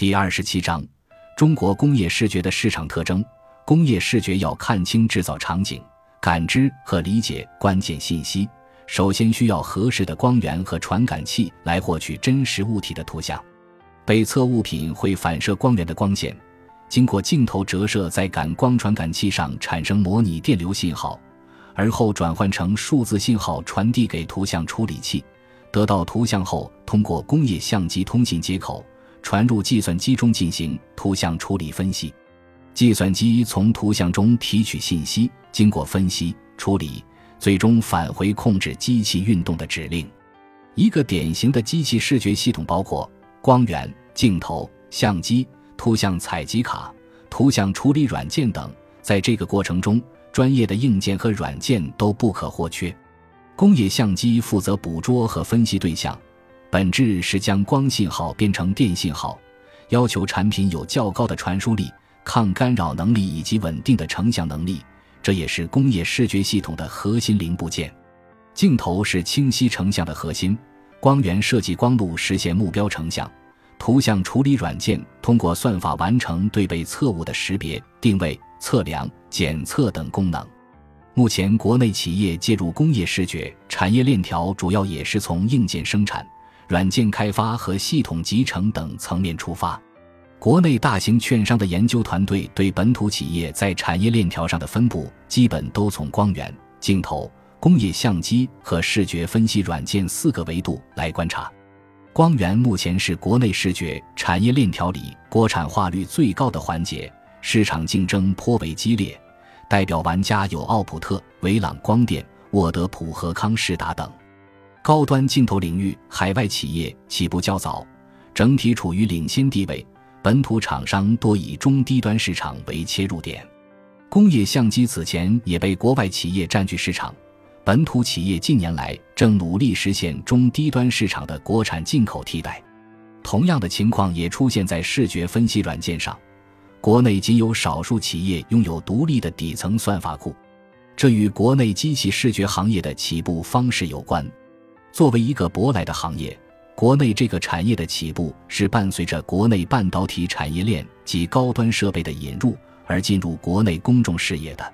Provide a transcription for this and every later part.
第二十七章：中国工业视觉的市场特征。工业视觉要看清制造场景，感知和理解关键信息，首先需要合适的光源和传感器来获取真实物体的图像。被测物品会反射光源的光线，经过镜头折射在感光传感器上产生模拟电流信号，而后转换成数字信号传递给图像处理器。得到图像后，通过工业相机通信接口。传入计算机中进行图像处理分析，计算机从图像中提取信息，经过分析处理，最终返回控制机器运动的指令。一个典型的机器视觉系统包括光源、镜头、相机、图像采集卡、图像处理软件等。在这个过程中，专业的硬件和软件都不可或缺。工业相机负责捕捉和分析对象。本质是将光信号变成电信号，要求产品有较高的传输力、抗干扰能力以及稳定的成像能力。这也是工业视觉系统的核心零部件。镜头是清晰成像的核心，光源设计光路实现目标成像，图像处理软件通过算法完成对被测物的识别、定位、测量、检测等功能。目前，国内企业介入工业视觉产业链条，主要也是从硬件生产。软件开发和系统集成等层面出发，国内大型券商的研究团队对本土企业在产业链条上的分布，基本都从光源、镜头、工业相机和视觉分析软件四个维度来观察。光源目前是国内视觉产业链条里国产化率最高的环节，市场竞争颇为激烈，代表玩家有奥普特、维朗光电、沃德普和康士达等。高端镜头领域，海外企业起步较早，整体处于领先地位。本土厂商多以中低端市场为切入点。工业相机此前也被国外企业占据市场，本土企业近年来正努力实现中低端市场的国产进口替代。同样的情况也出现在视觉分析软件上，国内仅有少数企业拥有独立的底层算法库，这与国内机器视觉行业的起步方式有关。作为一个舶来的行业，国内这个产业的起步是伴随着国内半导体产业链及高端设备的引入而进入国内公众视野的。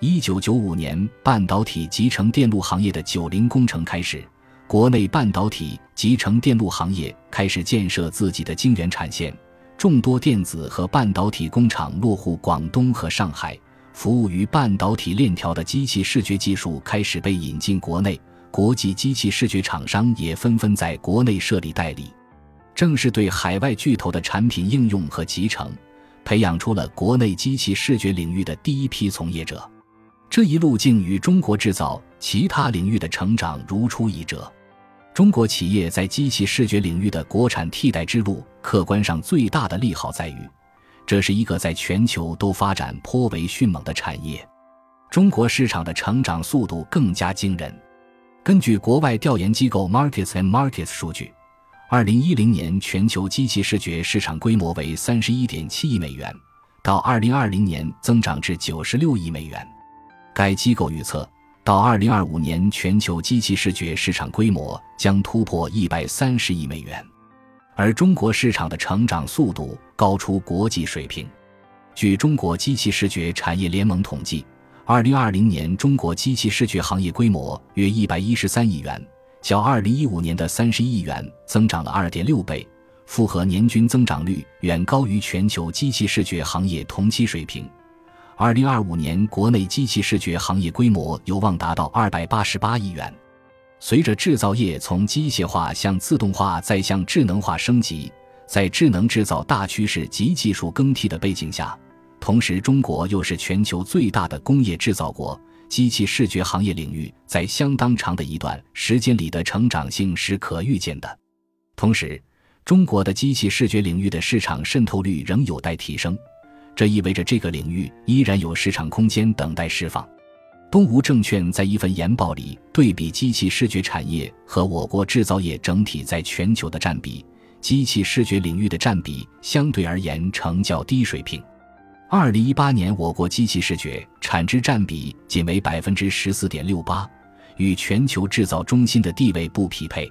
一九九五年，半导体集成电路行业的九零工程开始，国内半导体集成电路行业开始建设自己的晶圆产线，众多电子和半导体工厂落户广东和上海，服务于半导体链条的机器视觉技术开始被引进国内。国际机器视觉厂商也纷纷在国内设立代理，正是对海外巨头的产品应用和集成，培养出了国内机器视觉领域的第一批从业者。这一路径与中国制造其他领域的成长如出一辙。中国企业在机器视觉领域的国产替代之路，客观上最大的利好在于，这是一个在全球都发展颇为迅猛的产业，中国市场的成长速度更加惊人。根据国外调研机构 Markets and Markets 数据，二零一零年全球机器视觉市场规模为三十一点七亿美元，到二零二零年增长至九十六亿美元。该机构预测，到二零二五年全球机器视觉市场规模将突破一百三十亿美元，而中国市场的成长速度高出国际水平。据中国机器视觉产业联盟统计。二零二零年，中国机器视觉行业规模约一百一十三亿元，较二零一五年的三十亿元增长了二点六倍，复合年均增长率远高于全球机器视觉行业同期水平。二零二五年，国内机器视觉行业规模有望达到二百八十八亿元。随着制造业从机械化向自动化再向智能化升级，在智能制造大趋势及技术更替的背景下。同时，中国又是全球最大的工业制造国，机器视觉行业领域在相当长的一段时间里的成长性是可预见的。同时，中国的机器视觉领域的市场渗透率仍有待提升，这意味着这个领域依然有市场空间等待释放。东吴证券在一份研报里对比机器视觉产业和我国制造业整体在全球的占比，机器视觉领域的占比相对而言呈较低水平。二零一八年，我国机器视觉产值占比仅为百分之十四点六八，与全球制造中心的地位不匹配。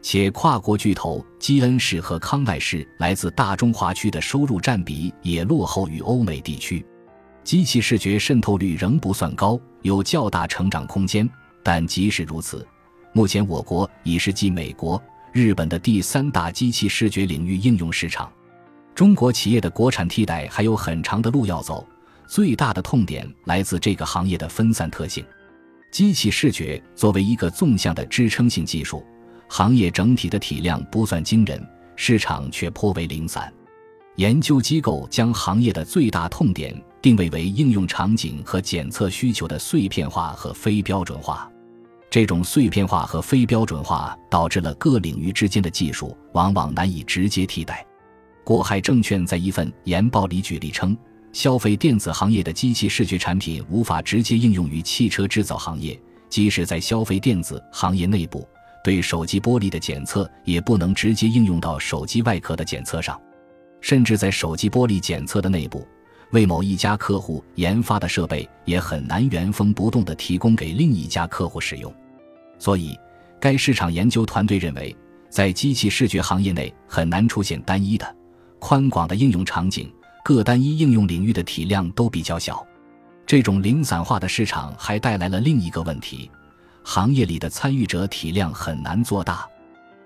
且跨国巨头基恩氏和康奈氏来自大中华区的收入占比也落后于欧美地区，机器视觉渗透率仍不算高，有较大成长空间。但即使如此，目前我国已是继美国、日本的第三大机器视觉领域应用市场。中国企业的国产替代还有很长的路要走，最大的痛点来自这个行业的分散特性。机器视觉作为一个纵向的支撑性技术。行业整体的体量不算惊人，市场却颇为零散。研究机构将行业的最大痛点定位为应用场景和检测需求的碎片化和非标准化。这种碎片化和非标准化导致了各领域之间的技术往往难以直接替代。国海证券在一份研报里举例称，消费电子行业的机器视觉产品无法直接应用于汽车制造行业，即使在消费电子行业内部。对手机玻璃的检测也不能直接应用到手机外壳的检测上，甚至在手机玻璃检测的内部，为某一家客户研发的设备也很难原封不动地提供给另一家客户使用。所以，该市场研究团队认为，在机器视觉行业内很难出现单一的、宽广的应用场景，各单一应用领域的体量都比较小。这种零散化的市场还带来了另一个问题。行业里的参与者体量很难做大。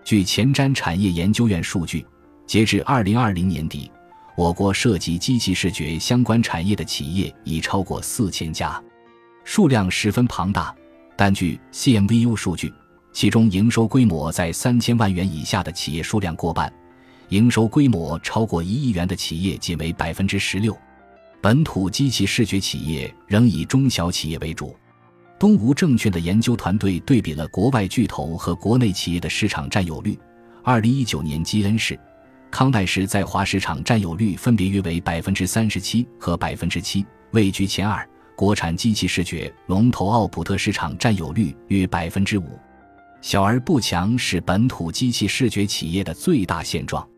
据前瞻产业研究院数据，截至二零二零年底，我国涉及机器视觉相关产业的企业已超过四千家，数量十分庞大。但据 CMVU 数据，其中营收规模在三千万元以下的企业数量过半，营收规模超过一亿元的企业仅为百分之十六。本土机器视觉企业仍以中小企业为主。东吴证券的研究团队对比了国外巨头和国内企业的市场占有率。二零一九年，基恩氏、康奈氏在华市场占有率分别约为百分之三十七和百分之七，位居前二。国产机器视觉龙头奥普特市场占有率约百分之五，小而不强是本土机器视觉企业的最大现状。